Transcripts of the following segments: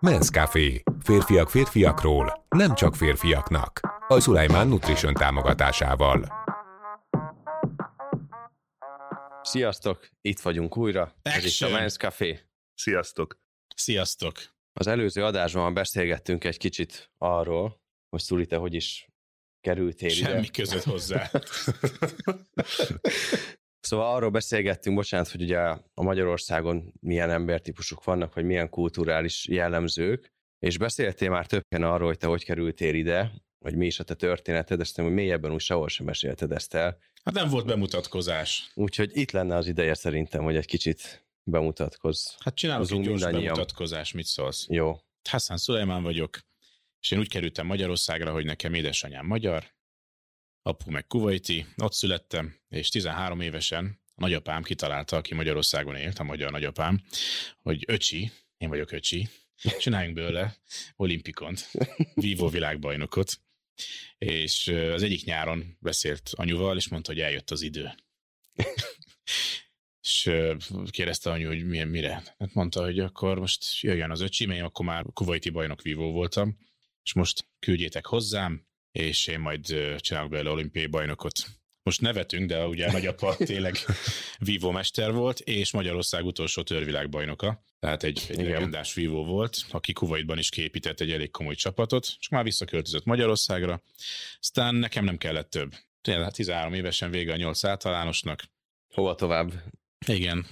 Men's Café. Férfiak férfiakról, nem csak férfiaknak. A Szulajmán Nutrition támogatásával. Sziasztok, itt vagyunk újra. Ez itt a Action! Men's Café. Sziasztok! Sziasztok! Az előző adásban beszélgettünk egy kicsit arról, hogy Szuli, te hogy is kerültél Semmi ide. között hozzá. Szóval arról beszélgettünk, bocsánat, hogy ugye a Magyarországon milyen embertípusok vannak, vagy milyen kulturális jellemzők, és beszéltél már többen arról, hogy te hogy kerültél ide, hogy mi is a te történeted, ezt hogy mélyebben úgy sehol sem mesélted ezt el. Hát nem volt bemutatkozás. Úgyhogy itt lenne az ideje szerintem, hogy egy kicsit bemutatkozz. Hát csinálunk egy gyors bemutatkozás, mit szólsz? Jó. Hassan Szulajmán vagyok, és én úgy kerültem Magyarországra, hogy nekem édesanyám magyar, apu meg kuvaiti, ott születtem, és 13 évesen a nagyapám kitalálta, aki Magyarországon élt, a magyar nagyapám, hogy öcsi, én vagyok öcsi, csináljunk belőle olimpikont, vívó világbajnokot, és az egyik nyáron beszélt anyuval, és mondta, hogy eljött az idő. és kérdezte anyu, hogy milyen, mire. Hát mondta, hogy akkor most jöjjön az öcsim, én akkor már kuvaiti bajnok vívó voltam, és most küldjétek hozzám, és én majd csinálok belőle olimpiai bajnokot. Most nevetünk, de ugye nagyapa tényleg vívómester volt, és Magyarország utolsó törvilágbajnoka. Tehát egy, egy legendás vívó volt, aki Kuwaitban is képített egy elég komoly csapatot, és már visszaköltözött Magyarországra. Aztán nekem nem kellett több. Tényleg 13 évesen vége a 8 általánosnak. Hova tovább? Igen.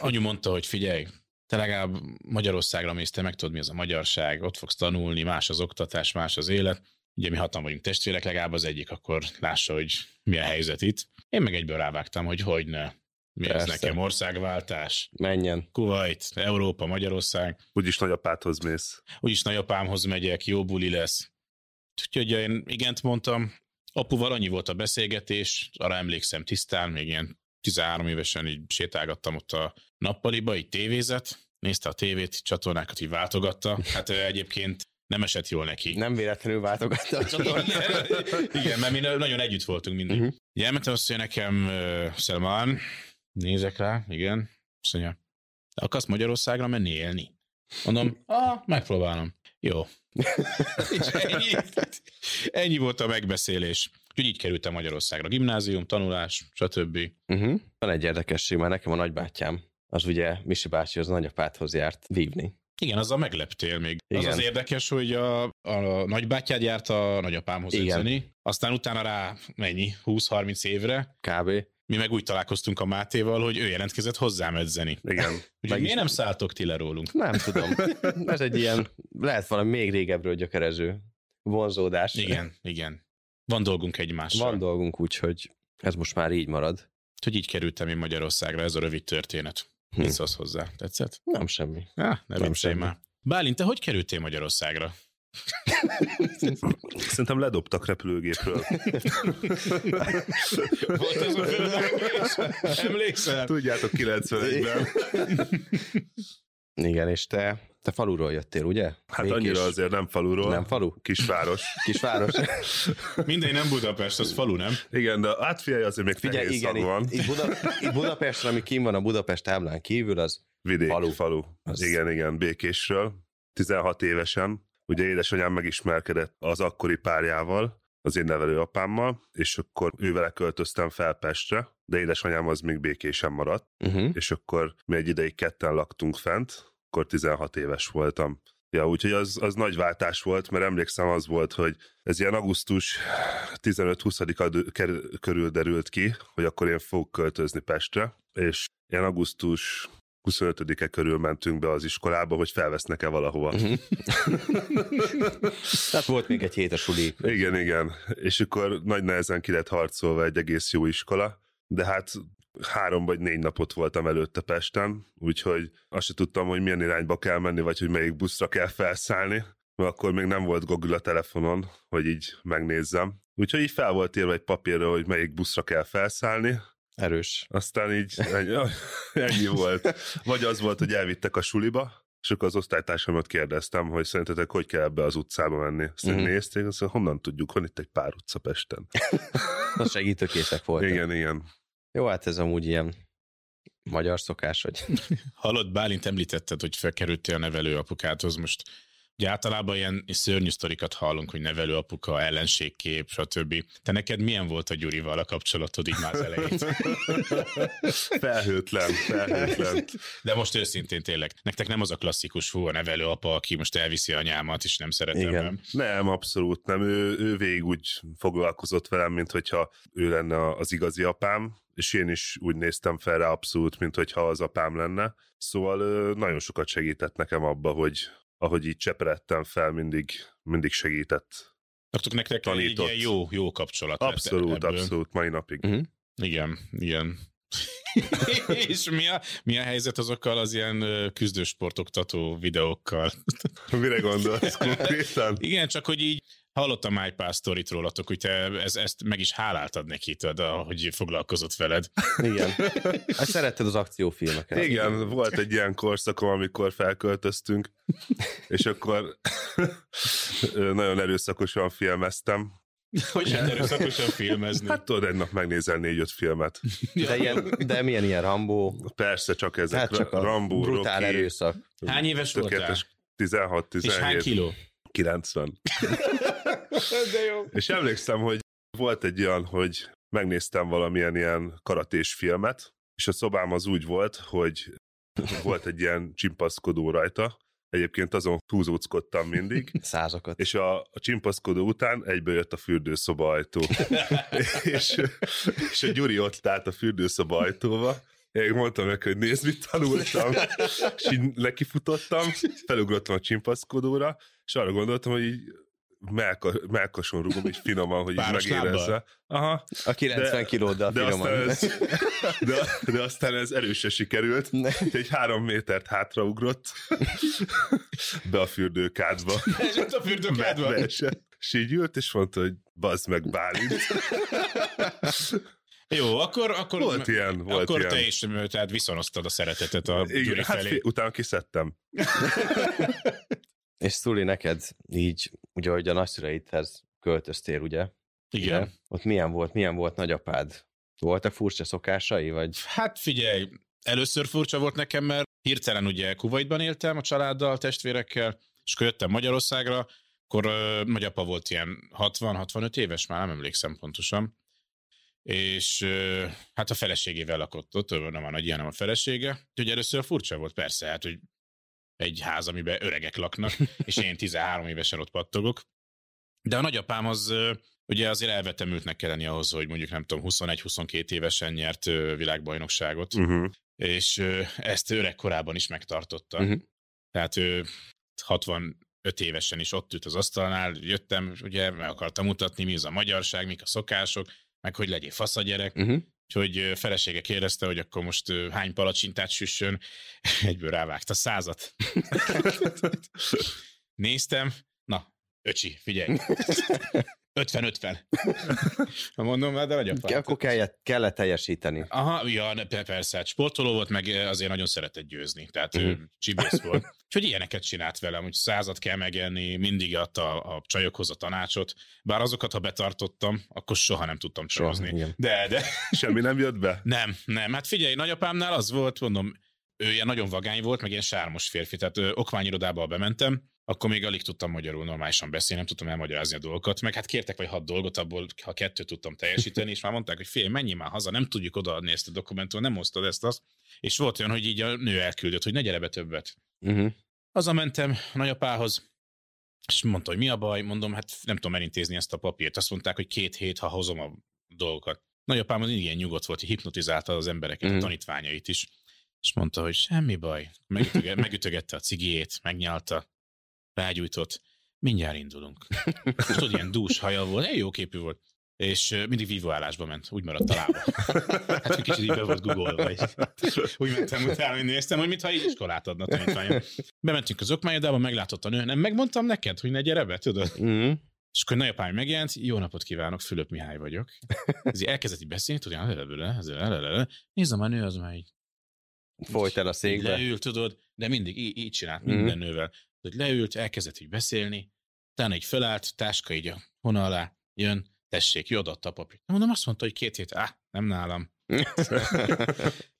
Anyu mondta, hogy figyelj, te legalább Magyarországra mész, te meg tudod, mi az a magyarság, ott fogsz tanulni, más az oktatás, más az élet. Ugye mi hatan vagyunk testvérek, legalább az egyik akkor lássa, hogy mi a helyzet itt. Én meg egyből rávágtam, hogy hogy ne. Mi ez Persze. nekem országváltás? Menjen. Kuwait, Európa, Magyarország. Úgyis nagyapádhoz mész. Úgyis nagyapámhoz megyek, jó buli lesz. Úgyhogy én igent mondtam. Apuval annyi volt a beszélgetés, arra emlékszem tisztán, még ilyen 13 évesen így sétálgattam ott a nappaliba, így tévézet, nézte a tévét, csatornákat így váltogatta. Hát ő egyébként nem esett jól neki. Nem véletlenül váltogatta a. Igen, mert mi nagyon együtt voltunk mindig. Uh-huh. Ugye elmentem azt, hogy nekem uh, Selman, nézek rá, igen, azt mondja, akarsz Magyarországra menni élni? Mondom, ah, megpróbálom. Jó. Ennyi, ennyi volt a megbeszélés. Úgyhogy így kerültem Magyarországra. Gimnázium, tanulás, stb. Uh-huh. Van egy érdekesség, mert nekem a nagybátyám, az ugye Misi bácsi az nagyapádhoz járt vívni. Igen, azzal megleptél még. Igen. Az az érdekes, hogy a, a nagybátyád járt a nagyapámhoz Igen. edzeni, aztán utána rá mennyi, 20-30 évre, Kb. mi meg úgy találkoztunk a Mátéval, hogy ő jelentkezett hozzám edzeni. Igen. Úgyhogy miért nem szálltok ti le rólunk? Nem tudom. Ez egy ilyen, lehet valami még régebről gyökerező vonzódás. Igen, igen. Van dolgunk egymással. Van dolgunk úgy, hogy ez most már így marad. Hogy így kerültem én Magyarországra, ez a rövid történet. Hm. Mit szólsz hozzá? Tetszett? Nem semmi. Ah, ne Nem semmi. már. Bálint, te hogy kerültél Magyarországra? Szerintem ledobtak repülőgépről. Volt ez a? Emlékszel? Tudjátok, 91-ben. Igen, és te, te faluról jöttél, ugye? Hát Békés- annyira azért nem faluról. Nem falu? Kisváros. Kisváros? Mindegy, nem Budapest, az falu, nem? Igen, de hát figyelj, azért még Figyelj, nehéz igen, szag van. itt, itt, Buda, itt Budapesten, ami kim van a Budapest táblán kívül, az Vidék, Falu. falu. falu. Az- Igen, igen, Békésről. 16 évesen. Ugye édesanyám megismerkedett az akkori párjával, az én nevelőapámmal, és akkor ővele költöztem fel Pestre, de édesanyám az még békésen maradt, uh-huh. és akkor mi egy ideig ketten laktunk fent, akkor 16 éves voltam. Ja, úgyhogy az, az nagy váltás volt, mert emlékszem az volt, hogy ez ilyen augusztus 15-20 ker- körül derült ki, hogy akkor én fogok költözni Pestre, és ilyen augusztus 25-e körül mentünk be az iskolába, hogy felvesznek-e valahova. Uh-huh. Tehát volt még egy hét a suli. Igen, igen. És akkor nagy nehezen ki lett harcolva egy egész jó iskola, de hát három vagy négy napot voltam előtte Pesten, úgyhogy azt se tudtam, hogy milyen irányba kell menni, vagy hogy melyik buszra kell felszállni, mert akkor még nem volt Google a telefonon, hogy így megnézzem. Úgyhogy így fel volt írva egy papírra, hogy melyik buszra kell felszállni, Erős. aztán így ennyi, ennyi volt. Vagy az volt, hogy elvittek a suliba, és akkor az osztálytársamat kérdeztem, hogy szerintetek hogy kell ebbe az utcába menni. Azt Mhm. uh-huh. nézték, azt honnan tudjuk, van itt egy pár utca Pesten. Na segítőkészek voltak. Igen, igen. Jó, hát ez amúgy ilyen Magyar szokás, hogy Hallott, Bálint említetted, hogy felkerültél a nevelőapukádhoz most. Ugye általában ilyen szörnyű sztorikat hallunk, hogy nevelőapuka, ellenségkép, stb. Te neked milyen volt a Gyurival a kapcsolatod így már az elején? Felhőtlen, felhőtlen. De most őszintén tényleg, nektek nem az a klasszikus hú, a nevelőapa, aki most elviszi anyámat, és nem szeretem. Igen. Nem? Nem, abszolút nem. Ő, ő végig úgy foglalkozott velem, mint hogyha ő lenne az igazi apám, és én is úgy néztem fel rá abszolút, mint hogyha az apám lenne. Szóval nagyon sokat segített nekem abba, hogy ahogy így cseperedtem fel, mindig, mindig segített. Akkor nektek egy Tanított. ilyen jó, jó kapcsolat lett Abszolút, abszolút, mai napig. Mhm. Igen, igen. és mi a, mi a helyzet azokkal az ilyen küzdősportoktató videókkal? Mire gondolsz konkrétan? Igen, csak hogy így hallottam pár sztorit rólatok, hogy te ez, ezt meg is háláltad neki, tudod, hogy foglalkozott veled. igen. Hát szeretted az akciófilmeket. Igen, volt egy ilyen korszakom, amikor felköltöztünk, és akkor nagyon erőszakosan filmeztem. Hogy lehet erőszakosan filmezni. Hát tudod, egy nap megnézel négy-öt filmet. De, ilyen, de milyen ilyen Rambó? Persze, csak ezek. Hát csak a Rambo, brutál Rocky, erőszak. Hány éves voltál? tökéletes 16, És hány 17, kiló? 90. De jó. És emlékszem, hogy volt egy olyan, hogy megnéztem valamilyen ilyen karatés filmet, és a szobám az úgy volt, hogy volt egy ilyen csimpaszkodó rajta, egyébként azon húzóckodtam mindig, Százakat. és a, a csimpaszkodó után egybe jött a fürdőszoba ajtó. és, és a Gyuri ott állt a fürdőszoba ajtóba, én mondtam neki, hogy nézd, mit tanultam, és így nekifutottam, felugrottam a csimpaszkodóra, és arra gondoltam, hogy így melka, melkason rugom, így finoman, hogy így Páros lábbal? megérezze. Aha, A 90 De- kiló, de finoman. aztán, ez, de, de aztán ez erősen sikerült, Ne. egy három métert hátraugrott be a fürdőkádba. Ott a fürdőkádban. Beesett. És így ült, és mondta, hogy bazd meg Bálint. Jó, akkor, akkor, Volt ilyen, volt akkor ilyen. te is tehát viszonoztad a szeretetet a Gyuri Igen, hát felé. fi, utána kiszedtem. És Szuli, neked így, ugye, hogy a nagyszüleidhez költöztél, ugye? Igen. Ugye? Ott milyen volt, milyen volt nagyapád? Voltak furcsa szokásai, vagy? Hát figyelj, először furcsa volt nekem, mert hirtelen ugye Kuwaitban éltem a családdal, testvérekkel, és akkor jöttem Magyarországra, akkor uh, nagyapa volt ilyen 60-65 éves, már nem emlékszem pontosan, és hát a feleségével lakott ott, nem a nagy hanem a felesége. Úgyhogy először furcsa volt persze, hát, hogy egy ház, amiben öregek laknak, és én 13 évesen ott pattogok. De a nagyapám az ugye azért elvetemültnek kell lenni ahhoz, hogy mondjuk nem tudom, 21-22 évesen nyert világbajnokságot, Uh-huh. és ezt öreg korában is megtartotta. Mhm. Tehát ő 65 évesen is ott ült az asztalnál, jöttem, ugye meg akartam mutatni, mi az a magyarság, mik a szokások, meg hogy legyél fasz a gyerek, Uh-huh. Úgyhogy felesége kérdezte, hogy akkor most hány palacsintát süssön, egyből rávágta százat. Néztem, na, öcsi, figyelj. 50-50. Mondom, hát de vagy apám. Akkor kellett, kellett teljesíteni. Aha, ja, persze, hát sportoló volt, meg eh, azért nagyon szeretett győzni, tehát ő Mhm. csibész volt. Úgyhogy ilyeneket csinált velem, hogy százat kell megenni, mindig adta a, a csajokhoz a tanácsot, bár azokat, ha betartottam, akkor soha nem tudtam csajozni. De, de, Semmi nem jött be? nem, nem, hát figyelj, nagyapámnál az volt, mondom, ő ilyen nagyon vagány volt, meg ilyen sármos férfi, tehát ö, okmányirodába bementem, akkor még alig tudtam magyarul normálisan beszélni, nem tudtam elmagyarázni a dolgokat, meg hát kértek vagy hat dolgot, abból ha kettőt tudtam teljesíteni, és már mondták, hogy fél, menjél már haza, nem tudjuk odaadni ezt a dokumentumot, nem osztod ezt azt. És volt olyan, hogy így a nő elküldött, hogy ne gyere be többet. Uh-huh. Hazamentem a nagyapához, és mondta, hogy mi a baj, mondom, hát nem tudom elintézni ezt a papírt. Azt mondták, hogy két hét, ha hozom a dolgokat. Nagyapám az ilyen nyugodt volt, hogy hipnotizálta az embereket, Mhm. a tanítványait is. És mondta, hogy semmi baj. Megütöge, megütögette a cigijét, megnyalta, rágyújtott. Mindjárt indulunk. Tudod, ilyen dús haja volt, egy jó képű volt. És mindig vívóállásba ment, úgy maradt a lába. Hát, kicsit így be volt googolva. Úgy mentem utána, hogy néztem, hogy mintha így iskolát adna tanítványom. Bementünk az okmányodába, meglátott a nő. Nem megmondtam neked, hogy ne gyere be, tudod? Uh-huh. És akkor nagyapám megjelent, jó napot kívánok, Fülöp Mihály vagyok. Ez elkezdett így beszélni, tudod, nézem a nő, az már így Folyt el a székbe. leült, tudod, de mindig így, így csinált Mhm. minden nővel. Hogy leült, elkezdett így beszélni, utána így fölállt, táska így a hona alá, jön, tessék, jó adta a papírt. Mondom, azt mondta, hogy két hét, á, nem nálam.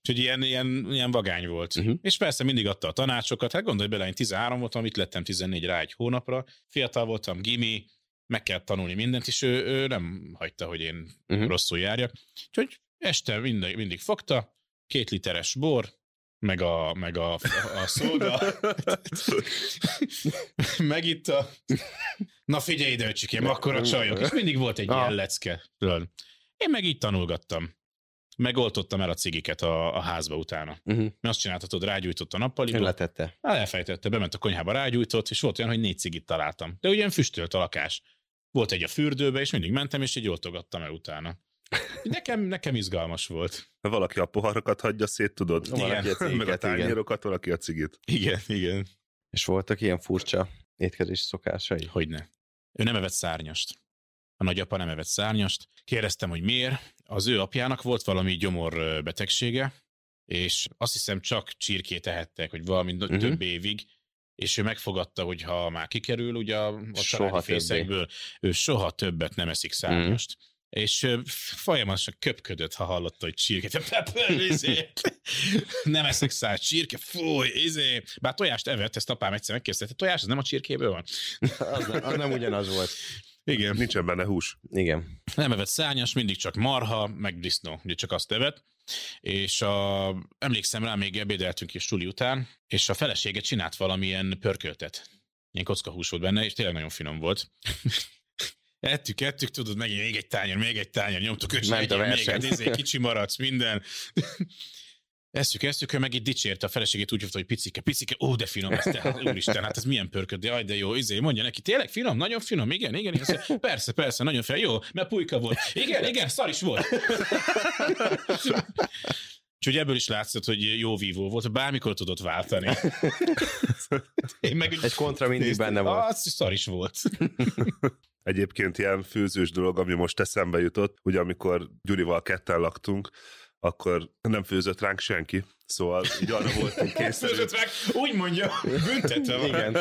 Úgyhogy ilyen, ilyen, ilyen vagány volt. Mhm. És persze mindig adta a tanácsokat. Hát gondolj bele, én 13 voltam, itt lettem 14 rá egy hónapra. Fiatal voltam, gimi, meg kell tanulni mindent, és ő, ő nem hagyta, hogy én Mhm. rosszul járjak. Úgyhogy este mindig, mindig fogta, két literes bor, meg a, meg a, a szóda, megitta. Na figyelj ide, öcsikém, akkor a csajok. És mindig volt egy Ah. ilyen lecke. Én meg így tanulgattam. Megoltottam el a cigiket a, a házba utána. Uh-huh. Mert azt csinálta, tudod, rágyújtott a nappaliba. Letette. Elfejtette, bement a konyhába, rágyújtott, és volt olyan, hogy négy cigit találtam. De ugyan füstölt a lakás. Volt egy a fürdőbe, és mindig mentem, és így oltogattam el utána. Nekem, nekem izgalmas volt. Valaki a poharakat hagyja szét, tudod? Valaki a Meg a cigiket, igen. tányérokat, valaki a cigit. Igen, igen. És voltak ilyen furcsa étkezés szokásai? Hogyne. Ő nem evett szárnyast. A nagyapa nem evett szárnyast. Kérdeztem, hogy miért. Az ő apjának volt valami gyomor betegsége, és azt hiszem csak csirkét ehettek, hogy valami uh-huh. Több évig, és ő megfogadta, hogy ha már kikerül ugye a, a Soha családi többé. fészekből, ő soha többet nem eszik szárnyast. Mhm. És folyamatosan köpködött, ha hallotta, hogy csirke. Izé. nem eszek szár csirke, fúj, izé. Bár tojást evett, ezt apám egyszer megkérdezte, "Te tojás, ez nem a csirkéből van? Az nem, az nem ugyanaz volt. Igen. Nincsen benne hús. Igen. Nem evett szárnyas, mindig csak marha, meg disznó, ugye csak azt evett. És a, emlékszem rá, még ebédeltünk is suli után, és a felesége csinált valamilyen pörköltet. Ilyen kockahús volt benne, és tényleg nagyon finom volt. Ettük, ettük, tudod, megint még egy tányér, még egy tányér, nyomtuk, és Ment a még izé, kicsi maradsz, minden. Eszük, eszük, ő meg itt dicsérte a feleségét, úgy hívta, hogy picike, picike, ó, de finom, ez te, úristen, hát ez milyen pörköd, de jaj, de jó, izé, mondja neki, tényleg finom, nagyon finom, igen, igen, igen, persze, persze, nagyon finom, jó, mert pulyka volt, igen, igen, szar is volt. Úgyhogy ebből is látszott, hogy jó vívó volt, bármikor tudott váltani. Én meg Egy kontra mindig néztem, benne volt. Az szar is volt. Egyébként ilyen főzős dolog, ami most eszembe jutott, ugye amikor Gyurival ketten laktunk, akkor nem főzött ránk senki, szóval így arra voltunk Főzött meg, úgy mondja, büntetve van. Igen.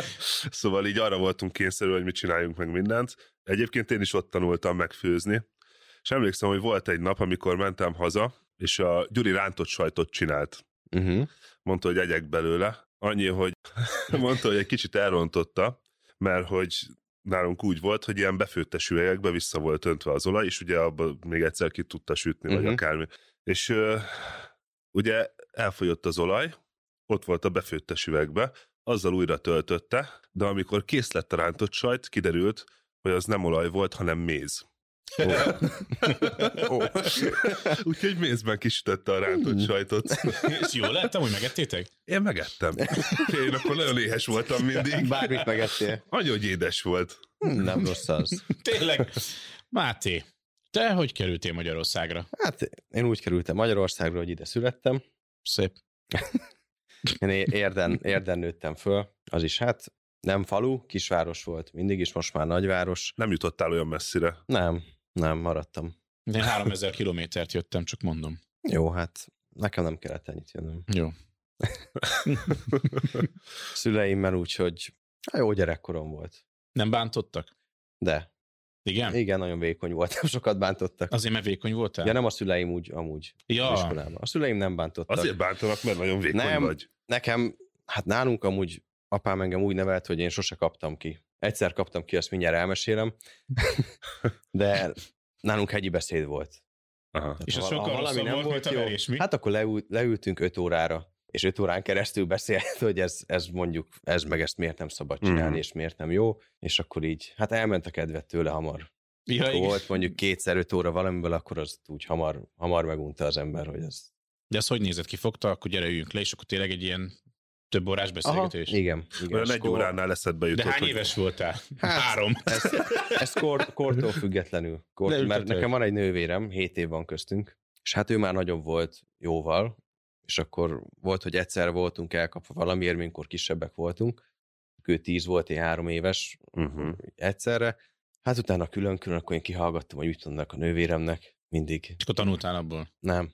szóval így arra voltunk kényszerű, hogy mit csináljunk meg mindent. Egyébként én is ott tanultam megfőzni, és emlékszem, hogy volt egy nap, amikor mentem haza, és a Gyuri rántott sajtot csinált. Uh-huh. Mondta, hogy egyek belőle. Annyi, hogy mondta, hogy egy kicsit elrontotta, mert hogy nálunk úgy volt, hogy ilyen befőttes üvegekbe vissza volt öntve az olaj, és ugye abba még egyszer ki tudta sütni, uh-huh. vagy Mhm. akármi. És ö, ugye elfogyott az olaj, ott volt a befőttes üvegbe, azzal újra töltötte, de amikor kész lett a rántott sajt, kiderült, hogy az nem olaj volt, hanem méz. Ó. Úgyhogy mézben kisütötte a rántott sajtot. És jó lett, hogy megettétek? Én megettem. Én akkor nagyon éhes voltam mindig. Bármit megettél. Nagyon édes volt. Hm, Nem rossz az. Tényleg. Máté, te hogy kerültél Magyarországra? Hát én úgy kerültem Magyarországra, hogy ide születtem. Szép. Én érden, érden nőttem föl. Az is hát nem falu, kisváros volt. Mindig is, most már nagyváros. Nem jutottál olyan messzire. Nem, nem, maradtam. Én 3000 kilométert jöttem, csak mondom. Jó, hát nekem nem kellett ennyit jönnöm. Jó. Szüleimmel úgy, hogy hát jó gyerekkorom volt. Nem bántottak? De Igen? igen, nagyon vékony voltam, sokat bántottak. Azért, mert vékony voltál? Ja, nem a szüleim úgy, amúgy Ja. az iskolában. A szüleim nem bántottak. Azért bántanak, mert nagyon vékony Nem. vagy. Nekem, hát nálunk amúgy apám engem úgy nevelt, hogy én sose kaptam ki. Egyszer kaptam ki, azt mindjárt elmesélem. De nálunk hegyi beszéd volt. Aha. És Ha sokkal valami rosszabb nem volt, jó, verés, mi? Hát akkor leült, leültünk öt órára, és öt órán keresztül beszélt, hogy ez, ez mondjuk, ez meg ezt miért nem szabad csinálni, Mhm. és miért nem jó, és akkor így, hát elment a kedvet tőle hamar. ja, Ha volt mondjuk kétszer öt óra valamiből, akkor az úgy hamar, hamar megunta az ember, hogy ez... De ez hogy nézett ki? Fogta, akkor gyere üljünk le, és akkor tényleg egy ilyen több órás beszélgetés? igen. igen. Olyan egy óránál eszedbe De jutott, hány hogy éves voltál? Hát, Három. Ez, ez kor, kortól függetlenül. Kort, mert Leültetek. nekem van egy nővérem, 7 év van köztünk, és hát ő már nagyobb volt jóval, és akkor volt, hogy egyszer voltunk elkapva valamiért, minkkor kisebbek voltunk. Ő 10 volt, én három éves uh-huh. egyszerre. Hát utána külön-külön, akkor én kihallgattam, hogy mit tudnak a nővéremnek. Mindig. És akkor tanultál abból. Nem.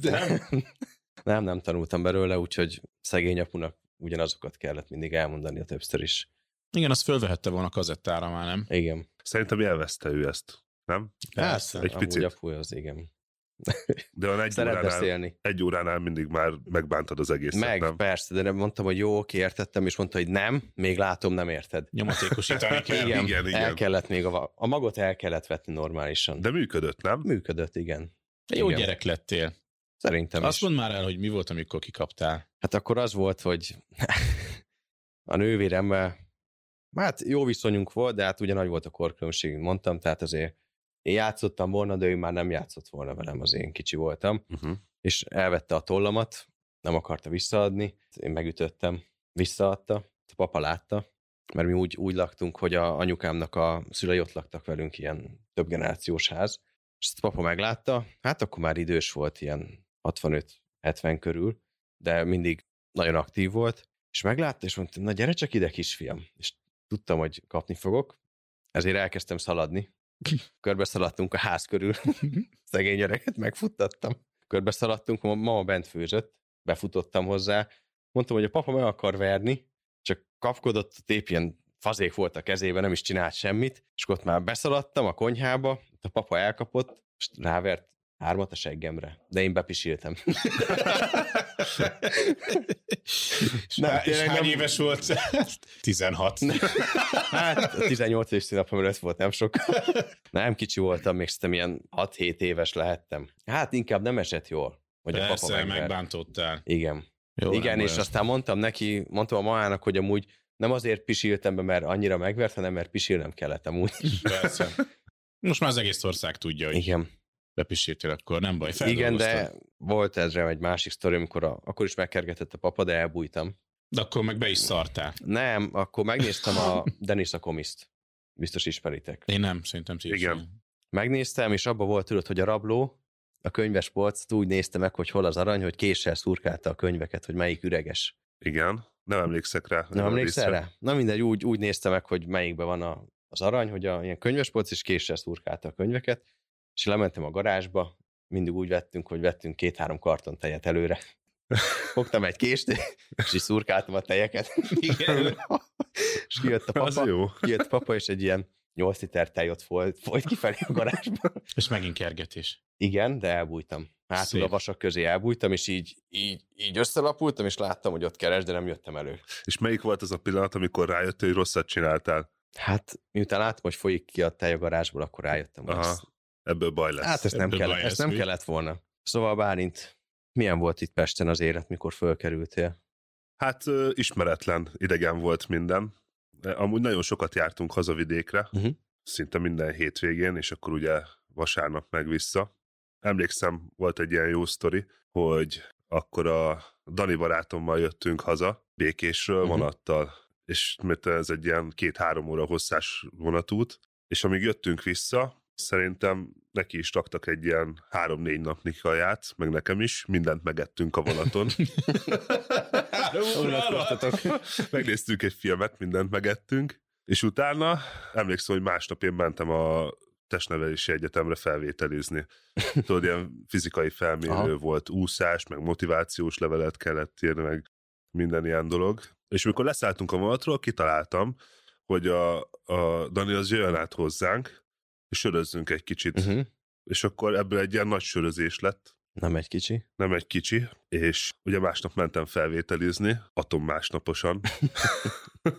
De nem, nem tanultam belőle, úgyhogy szegény apunak ugyanazokat kellett mindig elmondani a többször is. Igen, az fölvehette volna kazettára már, nem? Igen. Szerintem élvezte ő ezt, nem? Persze. Egy amúgy picit. apu az, igen. De van egy Szeret óránál, beszélni. egy óránál mindig már megbántad az egészet, Meg, nem? persze, de nem mondtam, hogy jó, oké, értettem, és mondta, hogy nem, még látom, nem érted. Nyomatékosítani kell. Igen, igen, igen. el kellett még a, a magot el kellett vetni normálisan. De De működött, nem? működött, igen. De jó Igen. gyerek lettél. Szerintem Azt is. mondd már el, hogy mi volt, amikor kikaptál. Hát akkor az volt, hogy a nővéremmel, hát jó viszonyunk volt, de hát ugye nagy volt a korkülönbség, mint mondtam, tehát azért én játszottam volna, de ő már nem játszott volna velem, az én kicsi voltam, Uh-huh. és elvette a tollamat, nem akarta visszaadni, én megütöttem, visszaadta, a papa látta, mert mi úgy, úgy laktunk, hogy a anyukámnak a szülei ott laktak velünk, ilyen több generációs ház, és ezt a papa meglátta, hát akkor már idős volt, ilyen 65-70 körül, de mindig nagyon aktív volt, és meglátta, és mondta, na gyere csak ide, kisfiam. És tudtam, hogy kapni fogok, ezért elkezdtem szaladni. Körbe szaladtunk a ház körül, szegény gyereket megfuttattam. Körbe szaladtunk, ma- mama bent főzött, befutottam hozzá, mondtam, hogy a papa meg akar verni, csak kapkodott, tép ilyen fazék volt a kezében, nem is csinált semmit, és ott már beszaladtam a konyhába, a papa elkapott, és rávert hármat a seggemre, de én bepisiltem. És, Nem, nem, és hány nem- éves volt? 16. Hát a 18 éves színapom előtt volt, nem sok. Nem kicsi voltam, még szerintem ilyen 6-7 éves lehettem. Hát inkább nem esett jól, hogy a papa Persze, megvert. megbántottál. Igen. Jó, Igen, és baj. aztán mondtam neki, mondtam a mamának, hogy amúgy nem azért pisiltem be, mert annyira megvert, hanem mert pisilnem kellett amúgy. Persze. Most már az egész ország tudja, hogy Igen. Bepisítél, akkor nem baj. Igen, de volt ezre egy másik sztori, amikor a, akkor is megkergetett a papa, de elbújtam. De akkor meg be is szartál. Nem, akkor megnéztem a Denis a komiszt. Biztos ismeritek. Én nem, szerintem ti is. Igen. Megnéztem, és abba volt tudod, hogy a rabló, a könyves polcot úgy nézte meg, hogy hol az arany, hogy késsel szurkálta a könyveket, hogy melyik üreges. Igen, nem emlékszek rá. Nem emlékszel Vissza. rá? Na mindegy, úgy, úgy nézte meg, hogy melyikben van a, az arany, hogy a ilyen könyves polc, és késsel szurkálta a könyveket, és lementem a garázsba, mindig úgy vettünk, hogy vettünk két-három karton tejet előre. Fogtam egy kést, és így szurkáltam a tejeket. Igen. és kijött a Az papa, jó. kijött a papa, és egy ilyen 8 liter tej ott folyt, folyt kifelé a garázsba. És megint kergetés. Igen, de elbújtam. Hátul Szép. a vasak közé elbújtam, és így, így, így összelapultam, és láttam, hogy ott keres, de nem jöttem elő. És melyik volt az a pillanat, amikor rájöttél, hogy rosszat csináltál? Hát, miután láttam, hogy folyik ki a tej a garázsból, akkor rájöttem, hogy Aha. ezt, Ebből baj lesz. hát ezt nem, Ebből kell, baj ezt nem mi? kellett volna. Szóval Bálint, milyen volt itt Pesten az élet, mikor fölkerültél? Hát ismeretlen, idegen volt minden. Amúgy nagyon sokat jártunk hazavidékre, Mhm. szinte minden hétvégén, és akkor ugye vasárnap meg vissza. Emlékszem, volt egy ilyen jó sztori, hogy akkor a Dani barátommal jöttünk haza Békésről Mhm. vonattal, és mert ez egy ilyen két-három óra hosszás vonatút, és amíg jöttünk vissza, szerintem neki is raktak egy ilyen három-négy napnyi kaját, meg nekem is, mindent megettünk a vonaton. Unatkoztatok. Megnéztünk egy filmet, mindent megettünk, és utána emlékszem, hogy másnap én mentem a testnevelési egyetemre felvételizni. Tudod, ilyen fizikai felmérő Aha. volt, úszás, meg motivációs levelet kellett írni, meg minden ilyen dolog. És amikor leszálltunk a vonatról, kitaláltam, hogy a, a Dani az jöjjön át hozzánk, sörözzünk egy kicsit. Uh-huh. És akkor ebből egy ilyen nagy sörözés lett, Nem egy kicsi. nem egy kicsi, és ugye másnap mentem felvételizni, atom másnaposan.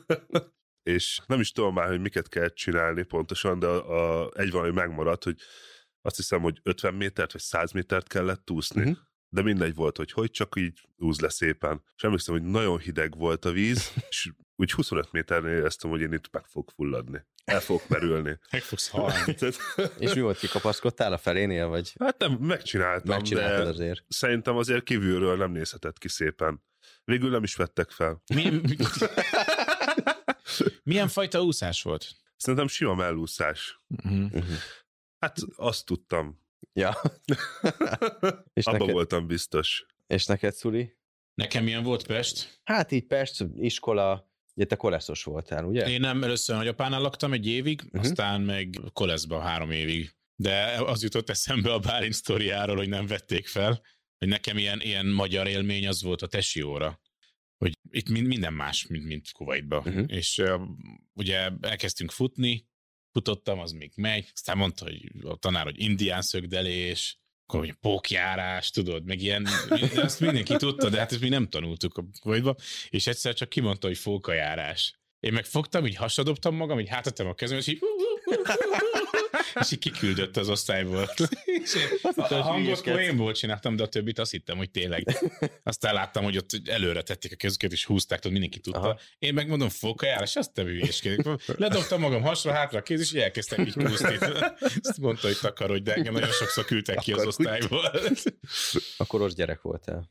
és nem is tudom már, hogy miket kell csinálni pontosan, de a, a, egy valami megmaradt, hogy azt hiszem, hogy 50 métert vagy 100 métert kellett úszni. Uh-huh. De mindegy volt, hogy hogy csak így úsz le szépen. És emlékszem, hogy nagyon hideg volt a víz, és úgy 25 méternél éreztem, hogy én itt meg fog fulladni. El fogok merülni. Meg fogsz halni. Tehát, És mi volt, kikapaszkodtál a felénél, vagy hát nem, megcsináltam, megcsináltad de azért? szerintem azért kívülről nem nézhetett ki szépen. Végül nem is vettek fel. Mi, mi, milyen fajta úszás volt? Szerintem sima mellúszás. Uh-huh. Hát azt tudtam. Ja. és, Abban neked, voltam biztos. és neked, Szuli? Nekem milyen volt Pest? Hát így Pest, iskola, ugye te koleszos voltál, ugye? Én nem először nagyapánál laktam egy évig, Mhm. uh-huh. aztán meg Koleszba három évig. De az jutott eszembe a Bálint sztoriáról, hogy nem vették fel, hogy nekem ilyen, ilyen magyar élmény az volt a tesióra. Hogy itt min- minden más, mint, mint Kuwaitba. Mhm. Uh-huh. És uh, ugye elkezdtünk futni, futottam, az még megy, aztán mondta, hogy a tanár, hogy indián szögdelés, akkor hogy pókjárás, tudod, meg ilyen, azt mindenki tudta, de hát ezt mi nem tanultuk a kuwaitba, és egyszer csak kimondta, hogy fókajárás. Én meg fogtam, így hasadobtam magam, így hátettem a kezem, és így és így kiküldött az osztályból. És én, a hangot poénból csináltam, de a többit azt hittem, hogy tényleg. Aztán láttam, hogy ott előre tették a kezüket, és húzták, tudod, mindenki tudta. Aha. Én megmondom, fókajárás, azt te hülyéskedek. Ledobtam magam hasra-hátra a kéz, és elkezdtem így kúszni. Azt mondta, hogy takarodj, de engem nagyon sokszor küldtek ki az osztályból. Akkor rossz gyerek voltál.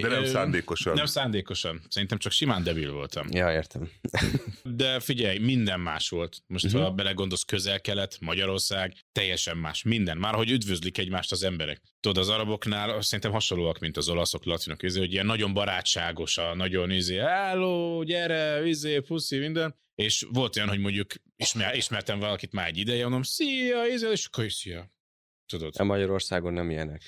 De nem szándékosan. Nem szándékosan. Szerintem csak simán debil voltam. Ja, értem. De figyelj, minden más volt. Most, uh-huh. ha belegondolsz, közel-kelet, Magyarország, teljesen más. Minden. Már hogy üdvözlik egymást az emberek. Tudod, az araboknál szerintem hasonlóak, mint az olaszok, latinok, izé, hogy ilyen nagyon barátságos, a nagyon izé, hello, gyere, izé, puszi, minden. És volt olyan, hogy mondjuk ismer, ismertem valakit már egy ideje, mondom, szia, izé, és akkor szia. Tudod. A Magyarországon nem ilyenek.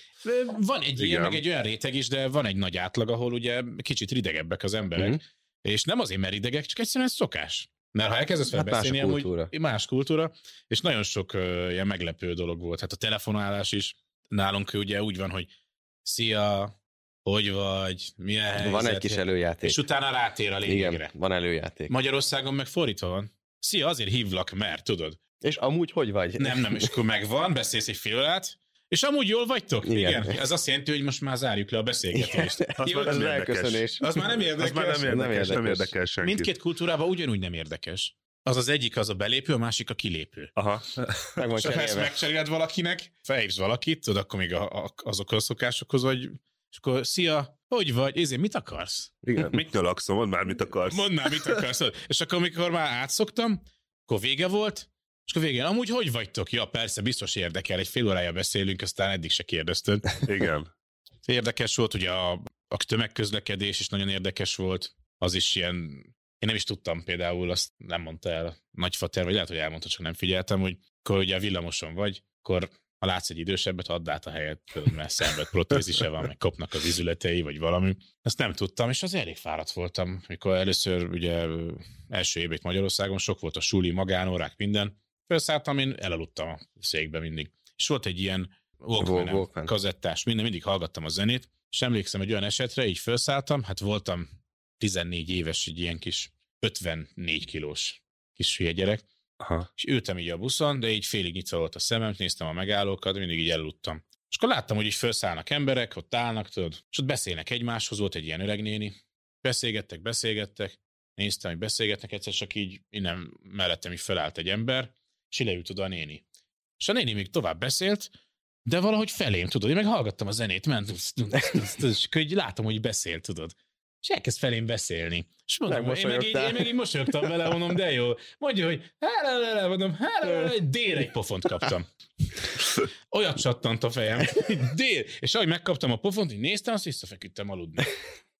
Van egy Igen. ilyen, meg egy olyan réteg is, de van egy nagy átlag, ahol ugye kicsit ridegebbek az emberek, mm-hmm. és nem azért, mert idegek, csak egyszerűen ez szokás. Mert ha elkezdesz hát beszélni, más kultúra. Amúgy, más kultúra, és nagyon sok uh, ilyen meglepő dolog volt. Hát a telefonálás is nálunk ugye úgy van, hogy szia, hogy vagy, milyen helyzet. Van egy kis előjáték. És utána rátér a lényegre. Igen, van előjáték. Magyarországon meg fordítva van. Szia, azért hívlak, mert tudod. És amúgy hogy vagy? Nem, nem, és akkor megvan, beszélsz egy fél órát, és amúgy jól vagytok? Igen. Igen. Ez azt jelenti, hogy most már zárjuk le a beszélgetést. Az Jó, már nem érdekes. Az már nem érdekes. Az már nem érdekes, nem érdekes, nem érdekes senkit. Mindkét kultúrában ugyanúgy nem érdekes. Az az egyik az a belépő, a másik a kilépő. Aha. Meg és ha ezt megcseréled valakinek, felhívsz valakit, tudod, akkor még a, a, azokhoz a szokásokhoz vagy, és akkor szia, hogy vagy, ezért mit akarsz? Igen, mit nyalakszom, mondd már, mit akarsz. Mondd már, mit akarsz. és akkor, amikor már átszoktam, akkor vége volt, és akkor végén, amúgy hogy vagytok? Ja, persze, biztos érdekel, egy fél órája beszélünk, aztán eddig se kérdezted. Igen. Érdekes volt, ugye a, a tömegközlekedés is nagyon érdekes volt, az is ilyen, én nem is tudtam például, azt nem mondta el nagyfater, vagy lehet, hogy elmondta, csak nem figyeltem, hogy akkor ugye a villamoson vagy, akkor ha látsz egy idősebbet, add át a helyet, mert szenved protézise van, meg kopnak az izületei, vagy valami. Ezt nem tudtam, és az elég fáradt voltam, mikor először ugye első évét Magyarországon, sok volt a suli, magánórák, minden, Felszálltam, én elaludtam a székbe mindig. És volt egy ilyen Walkman, Walkman. kazettás, minden, mindig hallgattam a zenét, és emlékszem egy olyan esetre, így felszálltam, hát voltam 14 éves, egy ilyen kis 54 kilós kis hülye gyerek, Aha. és ültem így a buszon, de így félig nyitva volt a szemem, néztem a megállókat, mindig így elaludtam. És akkor láttam, hogy így felszállnak emberek, ott állnak, tudod, és ott beszélnek egymáshoz, volt egy ilyen öreg néni, beszélgettek, beszélgettek, néztem, hogy beszélgetnek, egyszer csak így innen mellettem így felállt egy ember, és leült oda a néni. És a néni még tovább beszélt, de valahogy felém, tudod, én meg hallgattam a zenét, ment, és így látom, hogy beszél, tudod. És elkezd felém beszélni. És mondom, én meg, így, én meg így mosolyogtam vele, mondom, de jó. Mondja, hogy hát, mondom, hát, dél egy pofont kaptam. Olyat csattant a fejem, dél. És ahogy megkaptam a pofont, így néztem, azt visszafeküdtem aludni.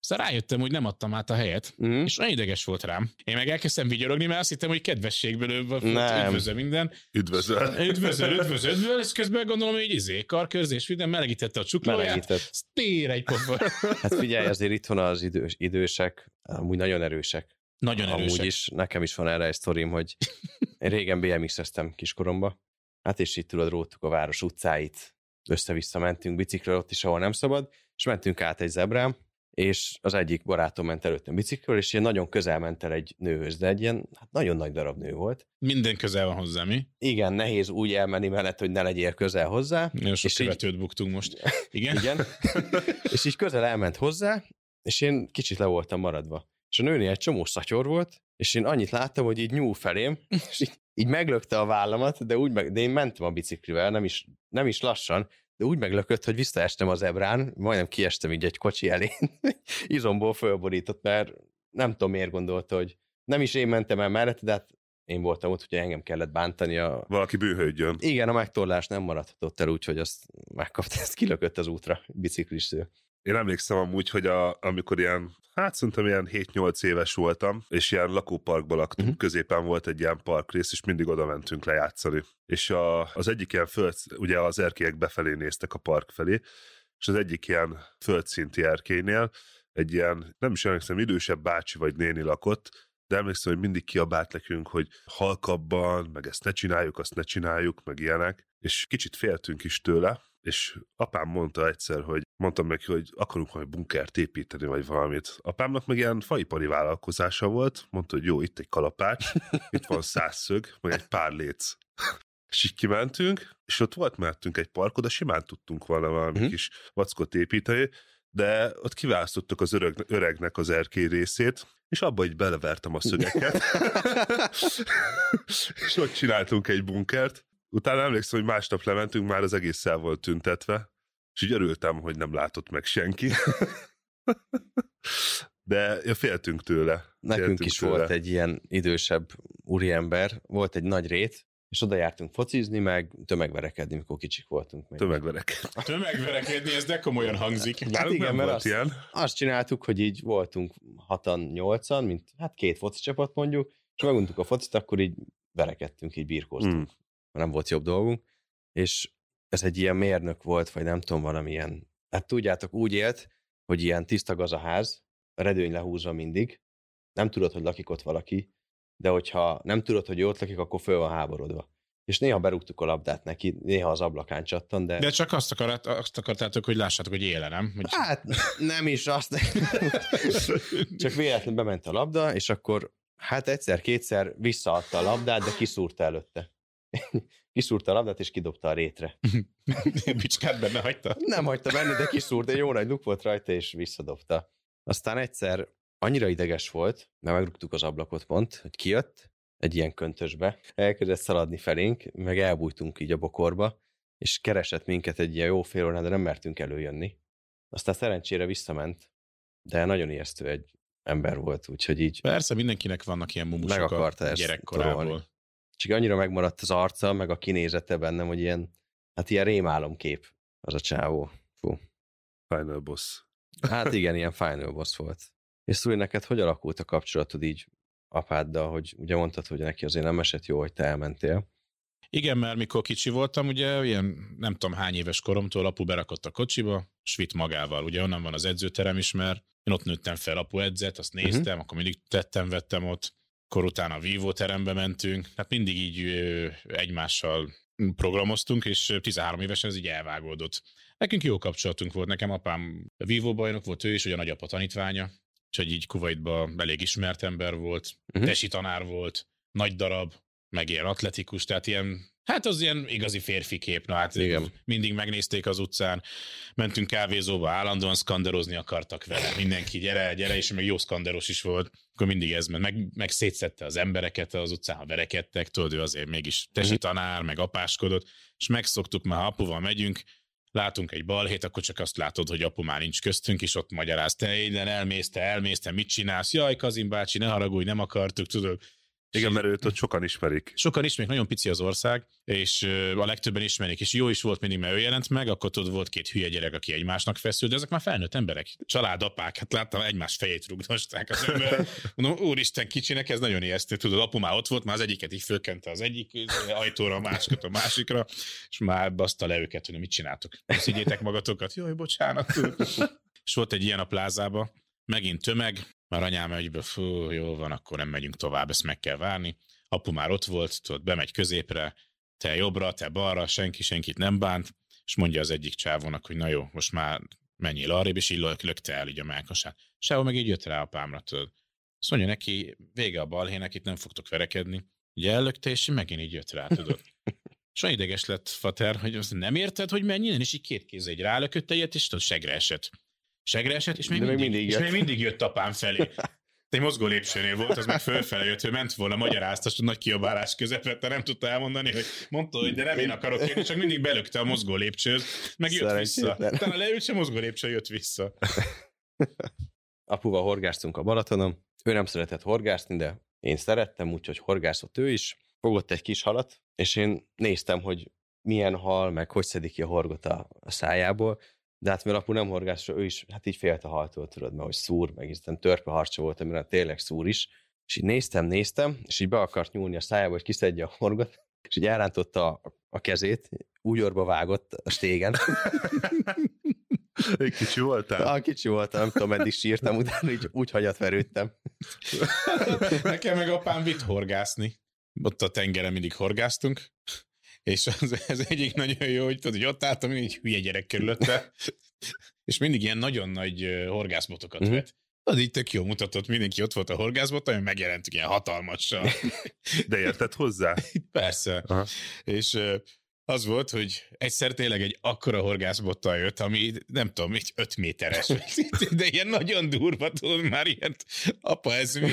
Aztán rájöttem, hogy nem adtam át a helyet, mm. és nagyon ideges volt rám. Én meg elkezdtem vigyorogni, mert azt hittem, hogy kedvességből üdvözöl minden. Üdvözöl. Üdvözöl, üdvözöl, üdvözöl, és közben gondolom, hogy izé, karkörzés, minden melegítette a csuklóját. Melegített. Tér egy pofa. Hát figyelj, azért itthon az idős, idősek, amúgy nagyon erősek. Nagyon erősek. Amúgy is, nekem is van erre egy sztorim, hogy én régen BMX-eztem kiskoromba, hát és itt tudod, róttuk a város utcáit, össze-vissza mentünk bicikről ott is, ahol nem szabad, és mentünk át egy zebrám, és az egyik barátom ment előttem bicikről, és ilyen nagyon közel ment el egy nőhöz, de egy ilyen hát nagyon nagy darab nő volt. Minden közel van hozzá, mi? Igen, nehéz úgy elmenni mellett, hogy ne legyél közel hozzá. Nagyon sok és követőt így... buktunk most. Igen? Igen. és így közel elment hozzá, és én kicsit le voltam maradva. És a nőnél egy csomó szatyor volt, és én annyit láttam, hogy így nyúl felém, és így, így meglökte a vállamat, de úgy meg, de én mentem a biciklivel, nem is, nem is lassan, de úgy meglökött, hogy visszaestem az ebrán, majdnem kiestem így egy kocsi elé, izomból fölborított, mert nem tudom miért gondolta, hogy nem is én mentem el mellett, de hát én voltam ott, hogy engem kellett bántani. A... Valaki bűhődjön. Igen, a megtorlás nem maradhatott el úgy, hogy azt megkapta, ezt kilökött az útra, biciklistő. Én emlékszem amúgy, hogy a, amikor ilyen, hát szerintem ilyen 7-8 éves voltam, és ilyen lakóparkban laktunk, uh-huh. középen volt egy ilyen parkrész, és mindig oda mentünk lejátszani. És a, az egyik ilyen föld, ugye az erkélyek befelé néztek a park felé, és az egyik ilyen földszinti erkélynél egy ilyen, nem is emlékszem, idősebb bácsi vagy néni lakott, de emlékszem, hogy mindig kiabált nekünk, hogy halkabban, meg ezt ne csináljuk, azt ne csináljuk, meg ilyenek, és kicsit féltünk is tőle, és apám mondta egyszer, hogy mondtam neki, hogy akarunk majd bunkert építeni, vagy valamit. Apámnak meg ilyen faipari vállalkozása volt, mondta, hogy jó, itt egy kalapács, itt van száz szög, meg egy pár léc. És így kimentünk, és ott volt mellettünk egy parkod, de simán tudtunk volna valami Mhm. kis vackot építeni, de ott kiválasztottak az öreg, öregnek az erkély részét, és abba így belevertem a szögeket. és ott csináltunk egy bunkert. Utána emlékszem, hogy másnap lementünk, már az egész el volt tüntetve, és így örültem, hogy nem látott meg senki. De ja, féltünk tőle. Nekünk Féltünk is tőle. volt egy ilyen idősebb úriember, volt egy nagy rét, és oda jártunk focizni, meg tömegverekedni, mikor kicsik voltunk még. Tömegverek. Tömegverekedni, ez de komolyan hangzik. Hát Nálunk igen, nem mert volt azt, ilyen. azt csináltuk, hogy így voltunk hatan, nyolcan, mint hát két foci csapat mondjuk, és meguntuk a focit, akkor így verekedtünk, így birkóztunk, Mm. Nem volt jobb dolgunk, és ez egy ilyen mérnök volt, vagy nem tudom, valamilyen, hát tudjátok, úgy élt, hogy ilyen tiszta gaz a ház, a redőny lehúzva mindig, nem tudod, hogy lakik ott valaki, de hogyha nem tudod, hogy ott lakik, akkor föl van háborodva. És néha berúgtuk a labdát neki, néha az ablakán csattan, de... De csak azt, akart, azt akartátok, hogy lássátok, hogy éle, nem? Hogy... Hát nem is azt. Csak véletlenül bement a labda, és akkor hát egyszer-kétszer visszaadta a labdát, de kiszúrta előtte. Kiszúrta a labdát, és kidobta a rétre. Bicskát benne hagyta? Nem hagyta benne, de kiszúrta, egy jó nagy luk volt rajta, és visszadobta. Aztán egyszer annyira ideges volt, mert megrúgtuk az ablakot pont, hogy kijött egy ilyen köntösbe, elkezdett szaladni felénk, meg elbújtunk így a bokorba, és keresett minket egy ilyen jó fél órán, de nem mertünk előjönni. Aztán szerencsére visszament, de nagyon ijesztő egy ember volt, úgyhogy így Persze, mindenkinek vannak ilyen mumusok Meg akarta a gyerekkorából. torolni. Csak annyira megmaradt az arca, meg a kinézete bennem, hogy ilyen, hát ilyen rémálomkép az a csávó. Fú. Final boss. Hát igen, ilyen final boss volt. És Szúri, neked hogy alakult a kapcsolatod így apáddal, hogy ugye mondtad, hogy neki azért nem esett jó, hogy te elmentél. Igen, mert mikor kicsi voltam, ugye ilyen nem tudom hány éves koromtól apu berakott a kocsiba, és vitt magával. Ugye onnan van az edzőterem is, mert én ott nőttem fel, apu edzett, azt néztem, uh-huh. akkor mindig tettem, vettem ott, akkor utána a Vivo terembe mentünk, hát mindig így egymással programoztunk, és 13 évesen ez így elvágódott. Nekünk jó kapcsolatunk volt, nekem apám Vivo bajnok volt, ő is, ugye a nagyapa tanítványa, úgyhogy így Kuwaitban elég ismert ember volt, uh-huh. tesi tanár volt, nagy darab, meg ilyen atletikus, tehát ilyen, hát az ilyen igazi férfi kép, na hát Igen. mindig megnézték az utcán, mentünk kávézóba, állandóan szkanderozni akartak vele, mindenki gyere, gyere, és meg jó szkanderos is volt, akkor mindig ez ment, meg, meg szétszette az embereket az utcán, ha verekedtek, tudod, ő azért mégis tesi Mhm. tanár, meg apáskodott, és megszoktuk, már ha apuval megyünk, látunk egy balhét, akkor csak azt látod, hogy apu már nincs köztünk, és ott magyaráz, te innen elmész, te elmész, te mit csinálsz? Jaj, Kazim bácsi, ne haragudj, nem akartuk, tudod. Igen, mert őt ott sokan ismerik. Sokan ismerik, nagyon pici az ország, és a legtöbben ismerik, és jó is volt mindig, mert ő jelent meg, akkor tudod, volt két hülye gyerek, aki egymásnak feszült, de ezek már felnőtt emberek, családapák, hát láttam, egymás fejét rugdosták az ember. Mondom, úristen, kicsinek ez nagyon ijesztő, tudod, apu már ott volt, már az egyiket így fölkente az egyik izé, ajtóra, a másikat a másikra, és már baszta le őket, hogy mit csináltok. Szidjétek magatokat, jaj, bocsánat. És volt egy ilyen a plázába, megint tömeg, már anyám egyből, fú, jó van, akkor nem megyünk tovább, ezt meg kell várni. Apu már ott volt, tudod, bemegy középre, te jobbra, te balra, senki senkit nem bánt, és mondja az egyik csávónak, hogy na jó, most már menjél arrébb, és így lök- lökte el így a melkasát. Sehol meg így jött rá apámra, tudod. Azt mondja neki, vége a balhének, itt nem fogtok verekedni. Ugye ellökte, és megint így jött rá, tudod. És olyan ideges lett Fater, hogy azt nem érted, hogy menjen, és így két kézzel egy rálökött egyet, és tudod, segre esett. Segre esett, és még, De még mindig, mindig és még mindig jött apám felé. Egy mozgó lépcsőnél volt, az meg fölfele jött, hogy ment volna magyaráztas, nagy kiabálás közepette, nem tudta elmondani, hogy mondta, hogy de nem én akarok jönni, csak mindig belökte a mozgó lépcsőt, meg jött vissza. Szerencsétlen. Utána leült, se mozgó lépcső jött vissza. Apuval horgáztunk a Balatonon, ő nem szeretett horgászni, de én szerettem, úgyhogy horgászott ő is. Fogott egy kis halat, és én néztem, hogy milyen hal, meg hogy szedik ki a horgot a, a szájából, de hát mivel apu nem horgász, ő is, hát így félt a haltól, tudod, mert hogy szúr, meg hiszen törpe harcsa volt, amire tényleg szúr is, és így néztem, néztem, és így be akart nyúlni a szájába, hogy kiszedje a horgot, és így elrántotta a, a kezét, úgy orba vágott a stégen. Egy kicsi voltál? A kicsi voltam, nem tudom, meddig sírtam, utána így úgy hagyat verődtem. Nekem meg apám vitt horgászni. Ott a tengeren mindig horgáztunk, És az, ez egyik nagyon jó, hogy tudod, hogy ott álltam, egy hülye gyerek körülötte, és mindig ilyen nagyon nagy horgászbotokat Mhm. uh-huh. vett. Az így tök jó mutatott, mindenki ott volt a horgászbot, ami megjelentük ilyen hatalmassal. De érted hozzá? Persze. Aha. És az volt, hogy egyszer tényleg egy akkora horgászbottal jött, ami nem tudom, egy 5 méteres, de ilyen nagyon durva, tudod, már ilyen, apa, ez mi?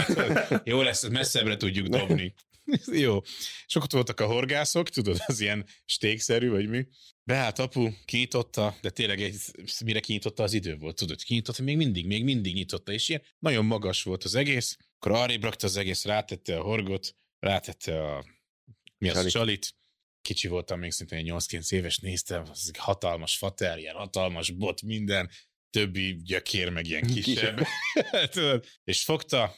Jó lesz, messzebbre tudjuk dobni. Jó. És ott voltak a horgászok, tudod, az ilyen stékszerű, vagy mi. Beállt apu, kinyitotta, de tényleg egy, mire kinyitotta az idő volt, tudod, kinyitotta, még mindig, még mindig nyitotta, és ilyen nagyon magas volt az egész, akkor arrébb rakta az egész, rátette a horgot, rátette a, mi az, Csalit. csalit, kicsi voltam, még szintén egy 8-9 éves, néztem, az egy hatalmas fater, ilyen hatalmas bot, minden, többi gyökér, meg ilyen kisebb. Tudod, és fogta,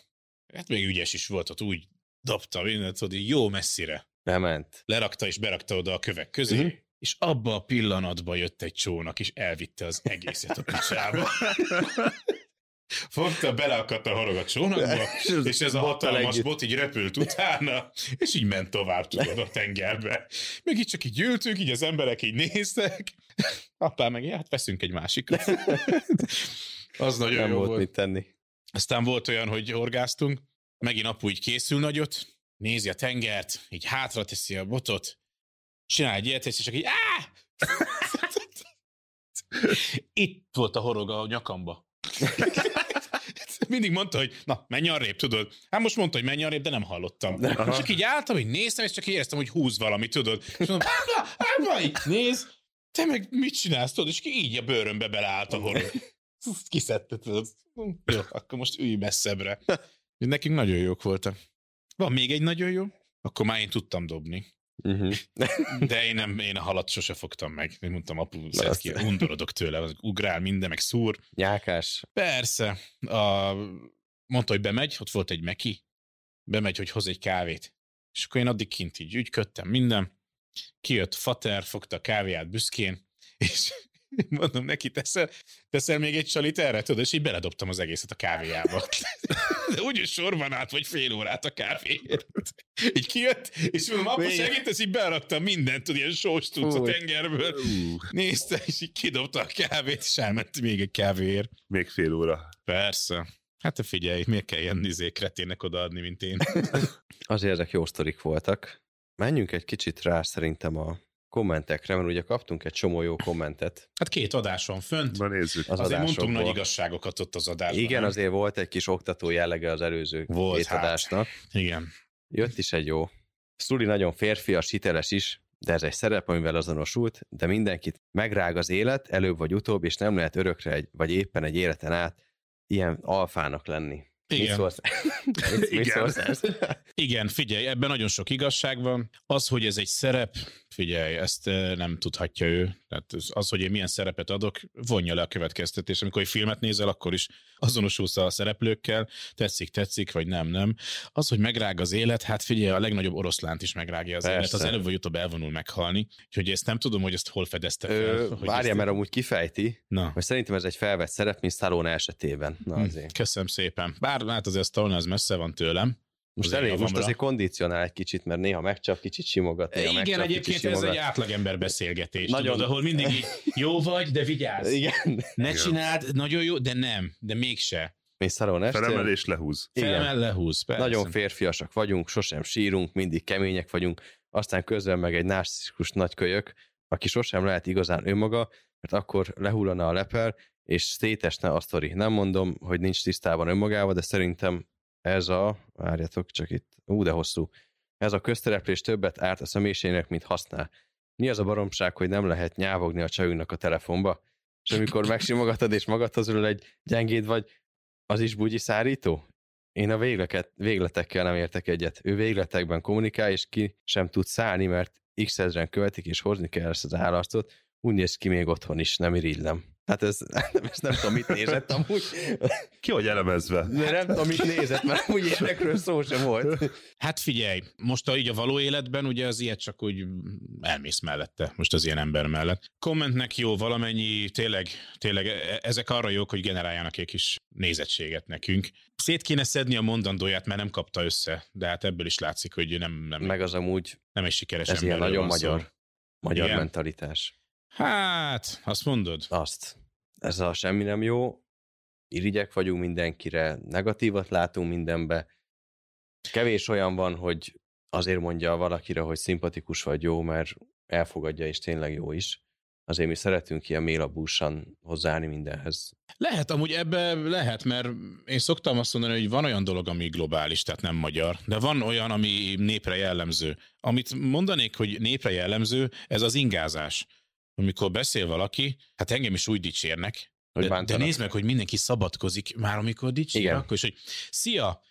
hát még ügyes is volt, ott úgy dobta mindent, tudod, így jó messzire. Bement. Lerakta és berakta oda a kövek közé, Mhm. és abba a pillanatban jött egy csónak, és elvitte az egészet a picsába. Fogta, beleakadt a horog a csónakba, és ez a hatalmas bot így repült utána, és így ment tovább, tudod, a tengerbe. Még így csak így ültünk, így az emberek így néztek. Apám meg, hát veszünk egy másikat. Az nagyon Nem jó volt volt. mit tenni. Aztán volt olyan, hogy horgáztunk, megint apu így készül nagyot, nézi a tengert, így hátra teszi a botot, csinál egy ilyet, és csak így áh! Itt volt a horog a nyakamba. Mindig mondta, hogy na, menj arrébb, tudod. Hát most mondta, hogy menj arrébb, de nem hallottam. Aha. Csak így álltam, hogy néztem, és csak így éreztem, hogy húz valami, tudod. És mondom, ábla, ábla, így néz, te meg mit csinálsz, tudod, és így a bőrömbe beleállt a horog. Kiszedte, tudod. Jó, akkor most ülj messzebbre. Nekünk nagyon jók voltak. Van még egy nagyon jó, akkor már én tudtam dobni. Uh-huh. De én, nem, én a halat sose fogtam meg. Én mondtam, apu, szed ki, undorodok tőle, az ugrál minden, meg szúr. Nyákás. Persze. A, mondta, hogy bemegy, ott volt egy meki, bemegy, hogy hoz egy kávét. És akkor én addig kint így ügyködtem minden. Kijött Fater, fogta a kávéját büszkén, és mondom neki, teszel, teszel még egy csalit erre, tudod, és így beledobtam az egészet a kávéjába. De úgyis sorban állt, vagy fél órát a kávéért. Így kijött, és mondom, apa segítesz, így beraktam mindent, tudod, ilyen sós tudsz a tengerből. Nézte, és így kidobta a kávét, és elment még egy kávéért. még fél óra. Persze. Hát te figyelj, miért kell ilyen izé kretének odaadni, mint én? Azért ezek jó sztorik voltak. Menjünk egy kicsit rá szerintem a kommentekre, mert ugye kaptunk egy csomó jó kommentet Hát két adás van fönt. Na nézzük. az Azért mondtunk nagy igazságokat ott az adásban. Igen, nem? azért volt egy kis oktató jellege az előző Volt, két hát. adásnak. Igen. Jött is egy jó. Szuli nagyon férfias, hiteles is, de ez egy szerep, amivel azonosult, de mindenkit megrág az élet, előbb vagy utóbb, és nem lehet örökre, egy, vagy éppen egy életen át ilyen alfának lenni. Igen. Igen. Igen, figyelj, ebben nagyon sok igazság van. Az, hogy ez egy szerep, figyelj, ezt eh, nem tudhatja ő. Tehát az- az, hogy én milyen szerepet adok, vonja le a következtetés. Amikor egy filmet nézel, akkor is azonosulsz a szereplőkkel, tetszik, tetszik, vagy nem, nem. Az, hogy megrág az élet, hát figyelj, a legnagyobb oroszlánt is megrágja az Persze. élet. Az előbb vagy utóbb elvonul meghalni. Úgyhogy ezt nem tudom, hogy ezt hol fedezte fel. Ö, hogy Várja, ezt- mert amúgy kifejti, Na. hogy szerintem ez egy felvett szerep, mint Stallone esetében. Na Hm, azért. Köszönöm szépen. Bár hát azért Stallone az messze van tőlem. Most, azért elég, most azért kondicionál egy kicsit, mert néha megcsap, kicsit simogat. Néha Igen, megcsap, egyébként kicsit ez simogat. egy átlagember beszélgetés, Nagyon- tudod, ahol mindig így jó vagy, de vigyázz. Igen. Ne Igen. csináld, nagyon jó, de nem, de mégse. Mint Stallone estén. Felemelés lehúz. Igen. Felemel lehúz, persze. Nagyon férfiasak vagyunk, sosem sírunk, mindig kemények vagyunk, aztán közben meg egy narcisztikus nagykölyök, aki sosem lehet igazán önmaga, mert akkor lehullana a lepel, és szétesne a sztori. Nem mondom, hogy nincs tisztában önmagával, de szerintem ez a, várjatok csak itt, ú, de hosszú, ez a köztereplés többet árt a személyiségnek, mint használ. Mi az a baromság, hogy nem lehet nyávogni a csajunknak a telefonba? És amikor megsimogatod és magadhoz ül egy gyengéd vagy, az is bugyi szárító? Én a végleket, végletekkel nem értek egyet. Ő végletekben kommunikál, és ki sem tud szállni, mert x ezeren követik, és hozni kell ezt az állarcot. Úgy néz ki még otthon is, nem irigylem. Hát ez, ezt nem tudom, mit nézett amúgy. Ki vagy elemezve? De nem tudom, mit nézett, mert úgy ilyenekről szó sem volt. Hát figyelj, most a, így a való életben ugye az ilyet csak úgy elmész mellette, most az ilyen ember mellett. Kommentnek jó valamennyi, tényleg, tényleg e- ezek arra jók, hogy generáljanak egy kis nézettséget nekünk. Szét kéne szedni a mondandóját, mert nem kapta össze, de hát ebből is látszik, hogy nem, nem, Meg az amúgy, nem egy sikeres ez ilyen emberről nagyon van szó. magyar. magyar Igen. mentalitás. Hát, azt mondod. Azt. Ez a semmi nem jó, irigyek vagyunk mindenkire, negatívat látunk mindenbe. Kevés olyan van, hogy azért mondja valakire, hogy szimpatikus vagy jó, mert elfogadja, és tényleg jó is. Azért mi szeretünk ilyen mélabúsan hozzáállni mindenhez. Lehet, amúgy ebbe lehet, mert én szoktam azt mondani, hogy van olyan dolog, ami globális, tehát nem magyar, de van olyan, ami népre jellemző. Amit mondanék, hogy népre jellemző, ez az ingázás. Amikor beszél valaki, hát engem is úgy dicsérnek, Hogy de, de nézd meg, hogy mindenki szabadkozik, már amikor dicsér, Igen. akkor is, hogy szia,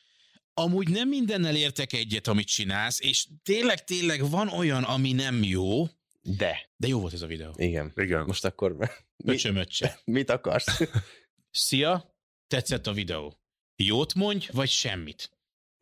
amúgy nem mindennel értek egyet, amit csinálsz, és tényleg, tényleg van olyan, ami nem jó, De. de jó volt ez a videó. Igen. Igen. Most akkor mi, Öcsömöccse. mit akarsz? Szia, tetszett a videó. Jót mondj, vagy semmit.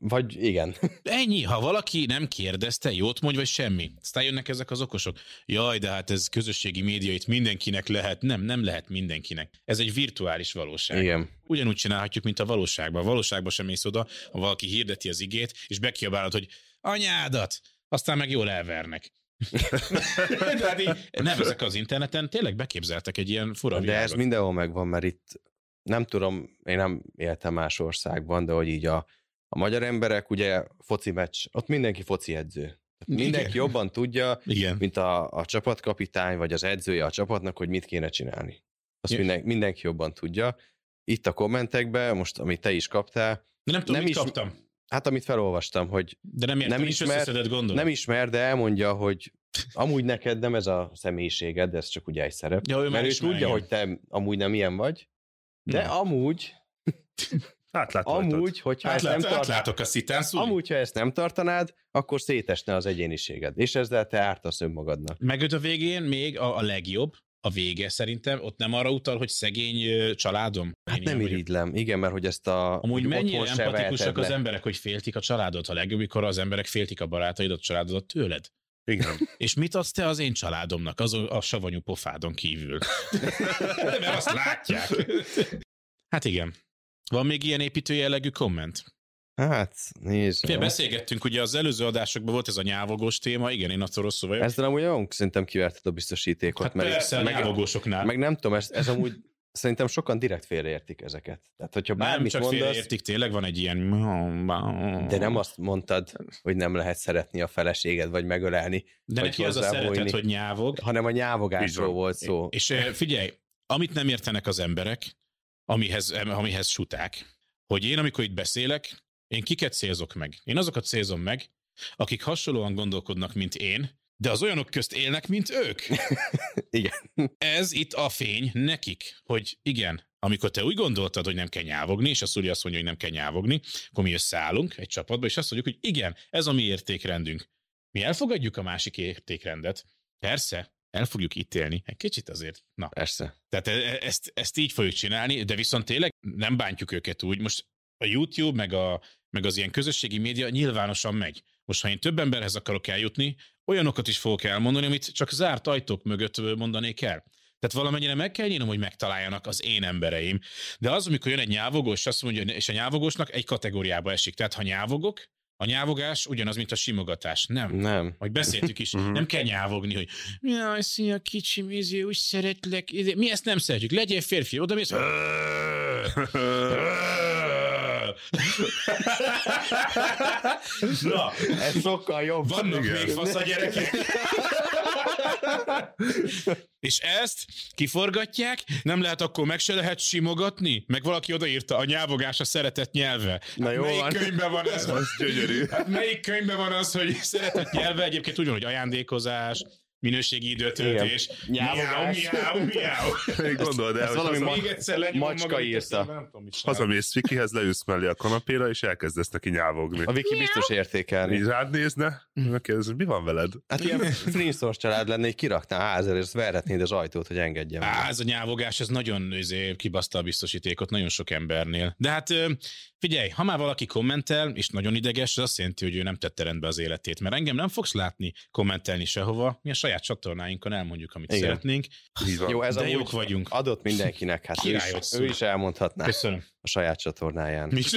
Vagy igen. Ennyi, ha valaki nem kérdezte, jót mondj, vagy semmi. Aztán jönnek ezek az okosok. Jaj, de hát ez közösségi média, itt mindenkinek lehet. Nem, nem lehet mindenkinek. Ez egy virtuális valóság. Igen. Ugyanúgy csinálhatjuk, mint a valóságban. A valóságban sem mész oda, ha valaki hirdeti az igét, és bekiabálod, hogy anyádat, aztán meg jól elvernek. de hát így, nem, ezek az interneten tényleg beképzeltek egy ilyen fura De ez világot. mindenhol megvan, mert itt nem tudom, én nem éltem más országban, de hogy így a, a magyar emberek, ugye foci meccs, ott mindenki foci edző. Mindenki Igen. jobban tudja, Igen. mint a, a csapatkapitány, vagy az edzője a csapatnak, hogy mit kéne csinálni. Azt minden, mindenki jobban tudja. Itt a kommentekben, most amit te is kaptál, De nem tudom, nem mit is- kaptam. hát amit felolvastam, hogy De nem értem, nem is ismer- gondolat. nem ismer, de elmondja, hogy amúgy neked nem ez a személyiséged, de ez csak ugye egy szerep. Ja, ő Mert ő tudja, engem. hogy te amúgy nem ilyen vagy, de Nem. amúgy, Átlátoltad. amúgy, hogyha ezt nem Átlát, átlátok a szitán szuli. amúgy, ha ezt nem tartanád, akkor szétesne az egyéniséged, és ezzel te ártasz önmagadnak. Meg a végén még a, a legjobb, a vége szerintem, ott nem arra utal, hogy szegény családom. Hát Én nem vagyok. irigylem, igen, mert hogy ezt a Amúgy mennyire empatikusak az emberek, hogy féltik a családot a legjobb, mikor az emberek féltik a barátaidat, a családodat tőled. Igen. És mit adsz te az én családomnak, az a savanyú pofádon kívül? Mert azt látják. Hát igen. Van még ilyen építő jellegű komment? Hát, nézd. Fél, beszélgettünk, ugye az előző adásokban volt ez a nyávogós téma, igen, én attól rosszul vagyok. Ezzel amúgy nagyon szerintem kiverted a biztosítékot. hát mert persze, a meg, nyávogósoknál. meg nem tudom, ez, ez amúgy szerintem sokan direkt félreértik ezeket. Tehát, hogyha nem bármit csak mondasz, félreértik, tényleg van egy ilyen... de nem azt mondtad, hogy nem lehet szeretni a feleséged, vagy megölelni, De vagy neki az a szeretet, hogy nyávog. hanem a nyávogásról van. volt szó. És figyelj, amit nem értenek az emberek, amihez, amihez suták, hogy én, amikor itt beszélek, én kiket célzok meg? Én azokat célzom meg, akik hasonlóan gondolkodnak, mint én, de az olyanok közt élnek, mint ők. Igen. Ez itt a fény nekik, hogy igen, amikor te úgy gondoltad, hogy nem kell nyávogni, és a Szuli azt mondja, hogy nem kell nyávogni, akkor mi összeállunk egy csapatba, és azt mondjuk, hogy igen, ez a mi értékrendünk. Mi elfogadjuk a másik értékrendet. Persze, el fogjuk ítélni. Egy kicsit azért, na, Persze. tehát e- e- ezt, ezt így fogjuk csinálni, de viszont tényleg nem bántjuk őket úgy. Most a YouTube, meg, a, meg az ilyen közösségi média nyilvánosan megy. Most, ha én több emberhez akarok eljutni, olyanokat is fogok elmondani, amit csak zárt ajtók mögött mondanék el. Tehát valamennyire meg kell nyílnom, hogy megtaláljanak az én embereim. De az, amikor jön egy nyávogós, azt mondja, és a nyávogósnak egy kategóriába esik. Tehát ha nyávogok, a nyávogás ugyanaz, mint a simogatás. Nem. Nem. Majd beszéltük is, Mhm. nem kell nyávogni, hogy jaj, szia, kicsi méző, úgy szeretlek. Mi ezt nem szeretjük. Legyél férfi, oda mész. Na, Ez sokkal jobb. vannak még fasz a gyerekek. És ezt kiforgatják, nem lehet akkor meg se lehet simogatni? Meg valaki odaírta, a nyávogás a szeretett nyelve. Na jó Melyik van. könyvben van ez? Az gyönyörű. Hát melyik könyvben van az, hogy szeretett nyelve egyébként ugyanúgy ajándékozás, minőségi időtöltés, Nyávogás. miau, miau, miau. Még gondold el, ez hogy valami haza, Még egyszer lenyomom macska írta. hazamész Vikihez, leülsz mellé a kanapéra, és elkezdesz neki nyávogni. A Viki biztos értékelni. Így rád nézne, megkérdez, hogy mi van veled? Hát ilyen Flintstones család lenne, így kirakná házra, és verhetnéd az ajtót, hogy engedjen. Á, ez a nyávogás, ez nagyon izé, kibaszta a biztosítékot nagyon sok embernél. De hát figyelj, ha már valaki kommentel, és nagyon ideges, az azt jelenti, hogy ő nem tette rendbe az életét. Mert engem nem fogsz látni kommentelni sehova, mi a saját saját csatornáinkon elmondjuk, amit Igen. szeretnénk. Jó, ez De jók vagyunk. adott mindenkinek, hát ő is, ő is elmondhatná Köszönöm. a saját csatornáján. Mi?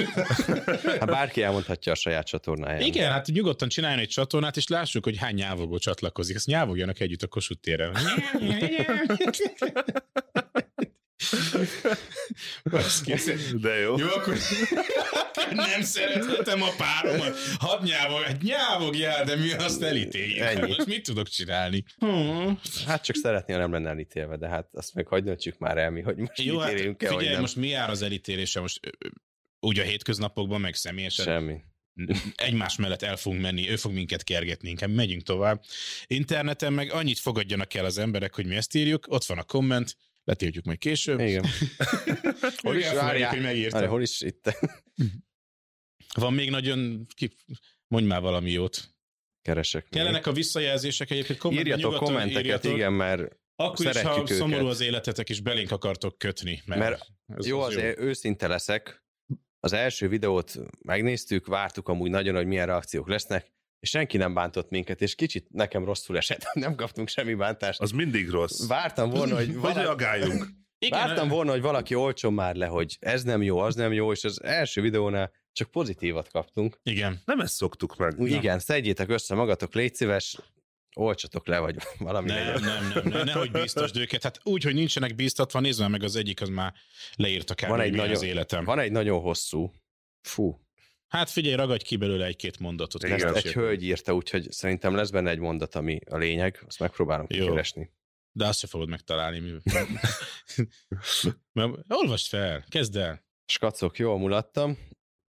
Hát bárki elmondhatja a saját csatornáján. Igen, hát nyugodtan csináljon egy csatornát, és lássuk, hogy hány nyávogó csatlakozik. Ezt nyávogjanak együtt a Kossuth téren. De jó. Jó, akkor nem szerethetem a páromat. Hadd nyávog, hát nyávogjál, de mi azt elítéljük. Ennyi. Hát Most mit tudok csinálni? Hmm. Hát csak szeretné, ha nem lenne elítélve, de hát azt meg hagyd döntsük már el mi, hogy most Jó, hát el, figyelj, nem. most mi jár az elítélése? Most úgy a hétköznapokban, meg személyesen Semmi. egymás mellett el fogunk menni, ő fog minket kergetni, inkább megyünk tovább. Interneten meg annyit fogadjanak el az emberek, hogy mi ezt írjuk, ott van a komment, letiltjuk majd később. Igen. Hol is várják, hogy megírtam. hol is itt Van még nagyon, ki... mondj már valami jót. keresek. még. Kellenek a visszajelzések egyébként kommentben Írjatok kommenteket, írjatok. igen, mert Akkor is, ha őket. szomorú az életetek, és belénk akartok kötni. Mert, Mert ez, jó, az azért őszinte leszek. Az első videót megnéztük, vártuk amúgy nagyon, hogy milyen reakciók lesznek, és senki nem bántott minket, és kicsit nekem rosszul esett, nem kaptunk semmi bántást. Az mindig rossz. Vártam volna, hogy, Vagy valaki, reagáljunk. Igen, vártam volna, hogy valaki olcson már le, hogy ez nem jó, az nem jó, és az első videónál csak pozitívat kaptunk. Igen. Nem ezt szoktuk meg. Úgy, igen, szedjétek össze magatok, légy szíves, olcsatok le, vagy valami Nem, legyen. nem, nem, nem, nehogy bíztasd őket. Hát úgy, hogy nincsenek bíztatva, nézd meg az egyik, az már leírta kb. Van egy nagyon- az életem. Van egy nagyon hosszú, fú, Hát figyelj, ragadj ki belőle egy-két mondatot. Igen. ezt egy hölgy írta, úgyhogy szerintem lesz benne egy mondat, ami a lényeg, azt megpróbálom Jó. keresni. De azt se fogod megtalálni. Mi... Mert, olvasd fel, kezd el. Skacok, jól mulattam.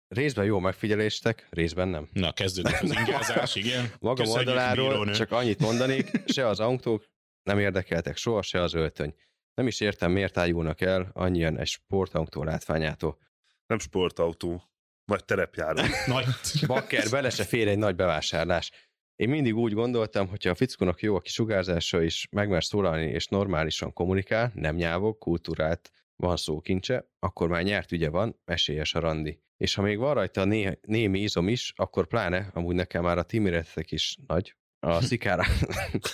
Részben jó megfigyeléstek, részben nem. Na, kezdődik az ingázás, igen. Magam Köszönjük, oldaláról bírónő. csak annyit mondanék, se az autók nem érdekeltek soha, se az öltöny. Nem is értem, miért ájulnak el annyian egy sportautó látványától. Nem sportautó. Vagy terepjáró. Nagy. Bakker, bele se fér egy nagy bevásárlás. Én mindig úgy gondoltam, hogyha a fickónak jó a kisugárzása is, megmer szólalni és normálisan kommunikál, nem nyávog, kultúrált, van szókincse, akkor már nyert ügye van, esélyes a randi. És ha még van rajta né- némi izom is, akkor pláne, amúgy nekem már a tíméretek is nagy, a szikára,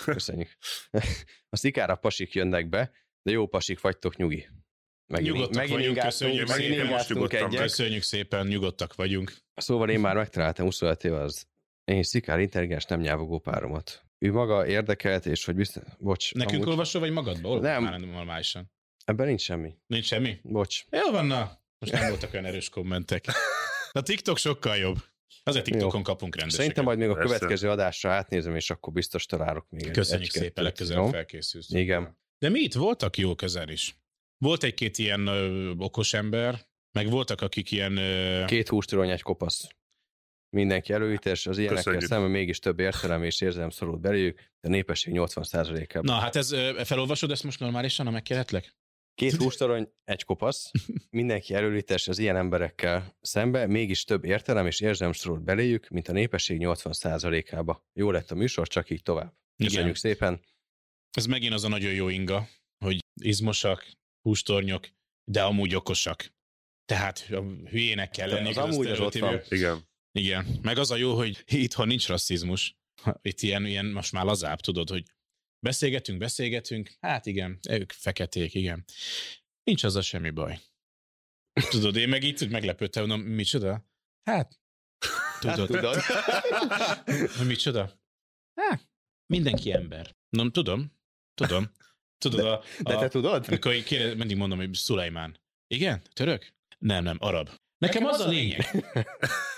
köszönjük, a szikára pasik jönnek be, de jó pasik vagytok, nyugi. Megint, Nyugodtak megint vagyunk, ingáztunk, köszönjük megint szépen, most nyugodtan egyet. Köszönjük szépen, nyugodtak vagyunk. Szóval én már megtaláltam 25 éve az én szikár intelligens nem nyávogó páromat. Ő maga érdekelt, és hogy biztos... Bocs, Nekünk amúgy olvasol, vagy magadba? Olvas Nem. Már normálisan. ebben nincs semmi. Nincs semmi? Bocs. Jó van, na. Most nem voltak olyan erős kommentek. A TikTok sokkal jobb. Azért TikTokon kapunk rendeseket. Szerintem majd még a Persze. következő adásra átnézem, és akkor biztos találok még egy- Köszönjük egy-kettőt, szépen, legközelebb jó? felkészülsz. Igen. De mi itt voltak jók ezen is. Volt egy-két ilyen ö, okos ember, meg voltak, akik ilyen... Ö, Két hústorony, egy kopasz. Mindenki előítés, az ilyenekkel szemben mégis több értelem és érzelem szorult beléjük, de a népesség 80%-ában. Na, hát ez, ö, felolvasod ezt most normálisan, ha megkérhetlek? Két hústorony, egy kopasz. Mindenki előítés az ilyen emberekkel szembe, mégis több értelem és érzelem szorult beléjük, mint a népesség 80%-ába. Jó lett a műsor, csak így tovább. Köszönjük szépen. Ez megint az a nagyon jó inga, hogy izmosak, hústornyok, de amúgy okosak. Tehát a hülyének kell lenni. az amúgy az ott van. Igen. Igen, meg az a jó, hogy itthon nincs rasszizmus. Itt ilyen, ilyen most már lazább, tudod, hogy beszélgetünk, beszélgetünk, hát igen, ők feketék, igen. Nincs az a semmi baj. Tudod, én meg itt meglepődtem, mondom, micsoda? Hát, tudod. tudod. Hogy micsoda? Hát, mindenki ember. Nem tudom, tudom. Tudod, a, De te a, tudod? amikor én kére, mindig mondom, hogy Szulajmán. Igen? Török? Nem, nem, arab. Nekem, az, a lényeg.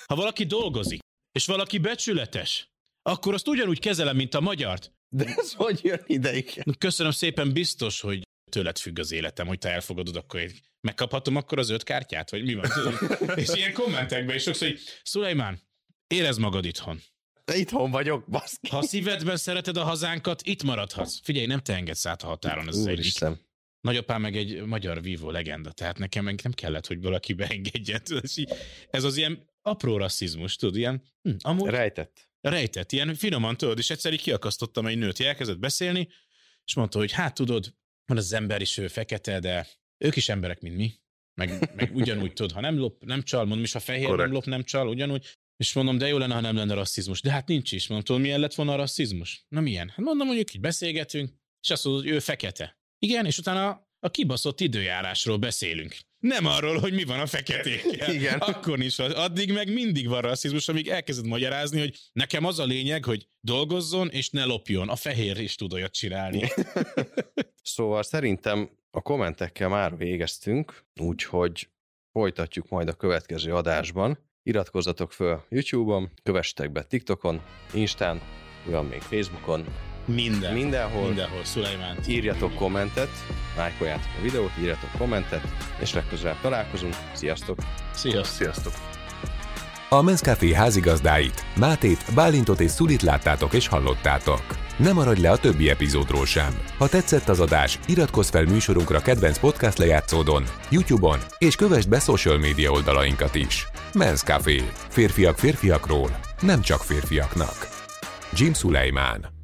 Ha valaki dolgozik, és valaki becsületes, akkor azt ugyanúgy kezelem, mint a magyart. De ez hogy jön ideig? Köszönöm szépen, biztos, hogy tőled függ az életem, hogy te elfogadod, akkor én megkaphatom akkor az öt kártyát, vagy mi van? És ilyen kommentekben is sokszor, hogy Szulajmán, érezd magad itthon. Itthon vagyok, baszki. Ha a szívedben szereted a hazánkat, itt maradhatsz. Figyelj, nem te engedsz át a határon, ez az egyik. Úristen. Nagyapám meg egy magyar vívó legenda, tehát nekem meg nem kellett, hogy valaki beengedjen. És Ez az ilyen apró rasszizmus, tudod, ilyen hm, amúgy Rejtett. rejtett, ilyen finoman tudod, és egyszer így kiakasztottam egy nőt, elkezdett beszélni, és mondta, hogy hát tudod, van az ember is ő fekete, de ők is emberek, mint mi. Meg, meg ugyanúgy tudod, ha nem lop, nem csal, mondom is, ha fehér Korrekt. nem lop, nem csal, ugyanúgy. És mondom, de jó lenne, ha nem lenne rasszizmus. De hát nincs is. Mondom, tudod, milyen lett volna a rasszizmus? Na milyen? Hát mondom, mondjuk így beszélgetünk, és azt mondod, hogy ő fekete. Igen, és utána a kibaszott időjárásról beszélünk. Nem arról, hogy mi van a feketékkel. Igen. Akkor is, addig meg mindig van rasszizmus, amíg elkezded magyarázni, hogy nekem az a lényeg, hogy dolgozzon és ne lopjon. A fehér is tud olyat csinálni. Szóval szerintem a kommentekkel már végeztünk, úgyhogy folytatjuk majd a következő adásban. Iratkozzatok föl YouTube-on, kövessetek be TikTokon, Instán, van még Facebookon, Minden. mindenhol. Mindenhol, Szulajmánt. Írjatok kommentet, lájkoljátok a videót, írjatok kommentet, és legközelebb találkozunk. Sziasztok! Sziasztok. Sziasztok! A Men's Café házigazdáit, Mátét, Bálintot és Szulit láttátok és hallottátok. Ne maradj le a többi epizódról sem. Ha tetszett az adás, iratkozz fel műsorunkra kedvenc podcast lejátszódon, YouTube-on, és kövessd be social média oldalainkat is. Men's Café. Férfiak férfiakról, nem csak férfiaknak. Jim Sulaiman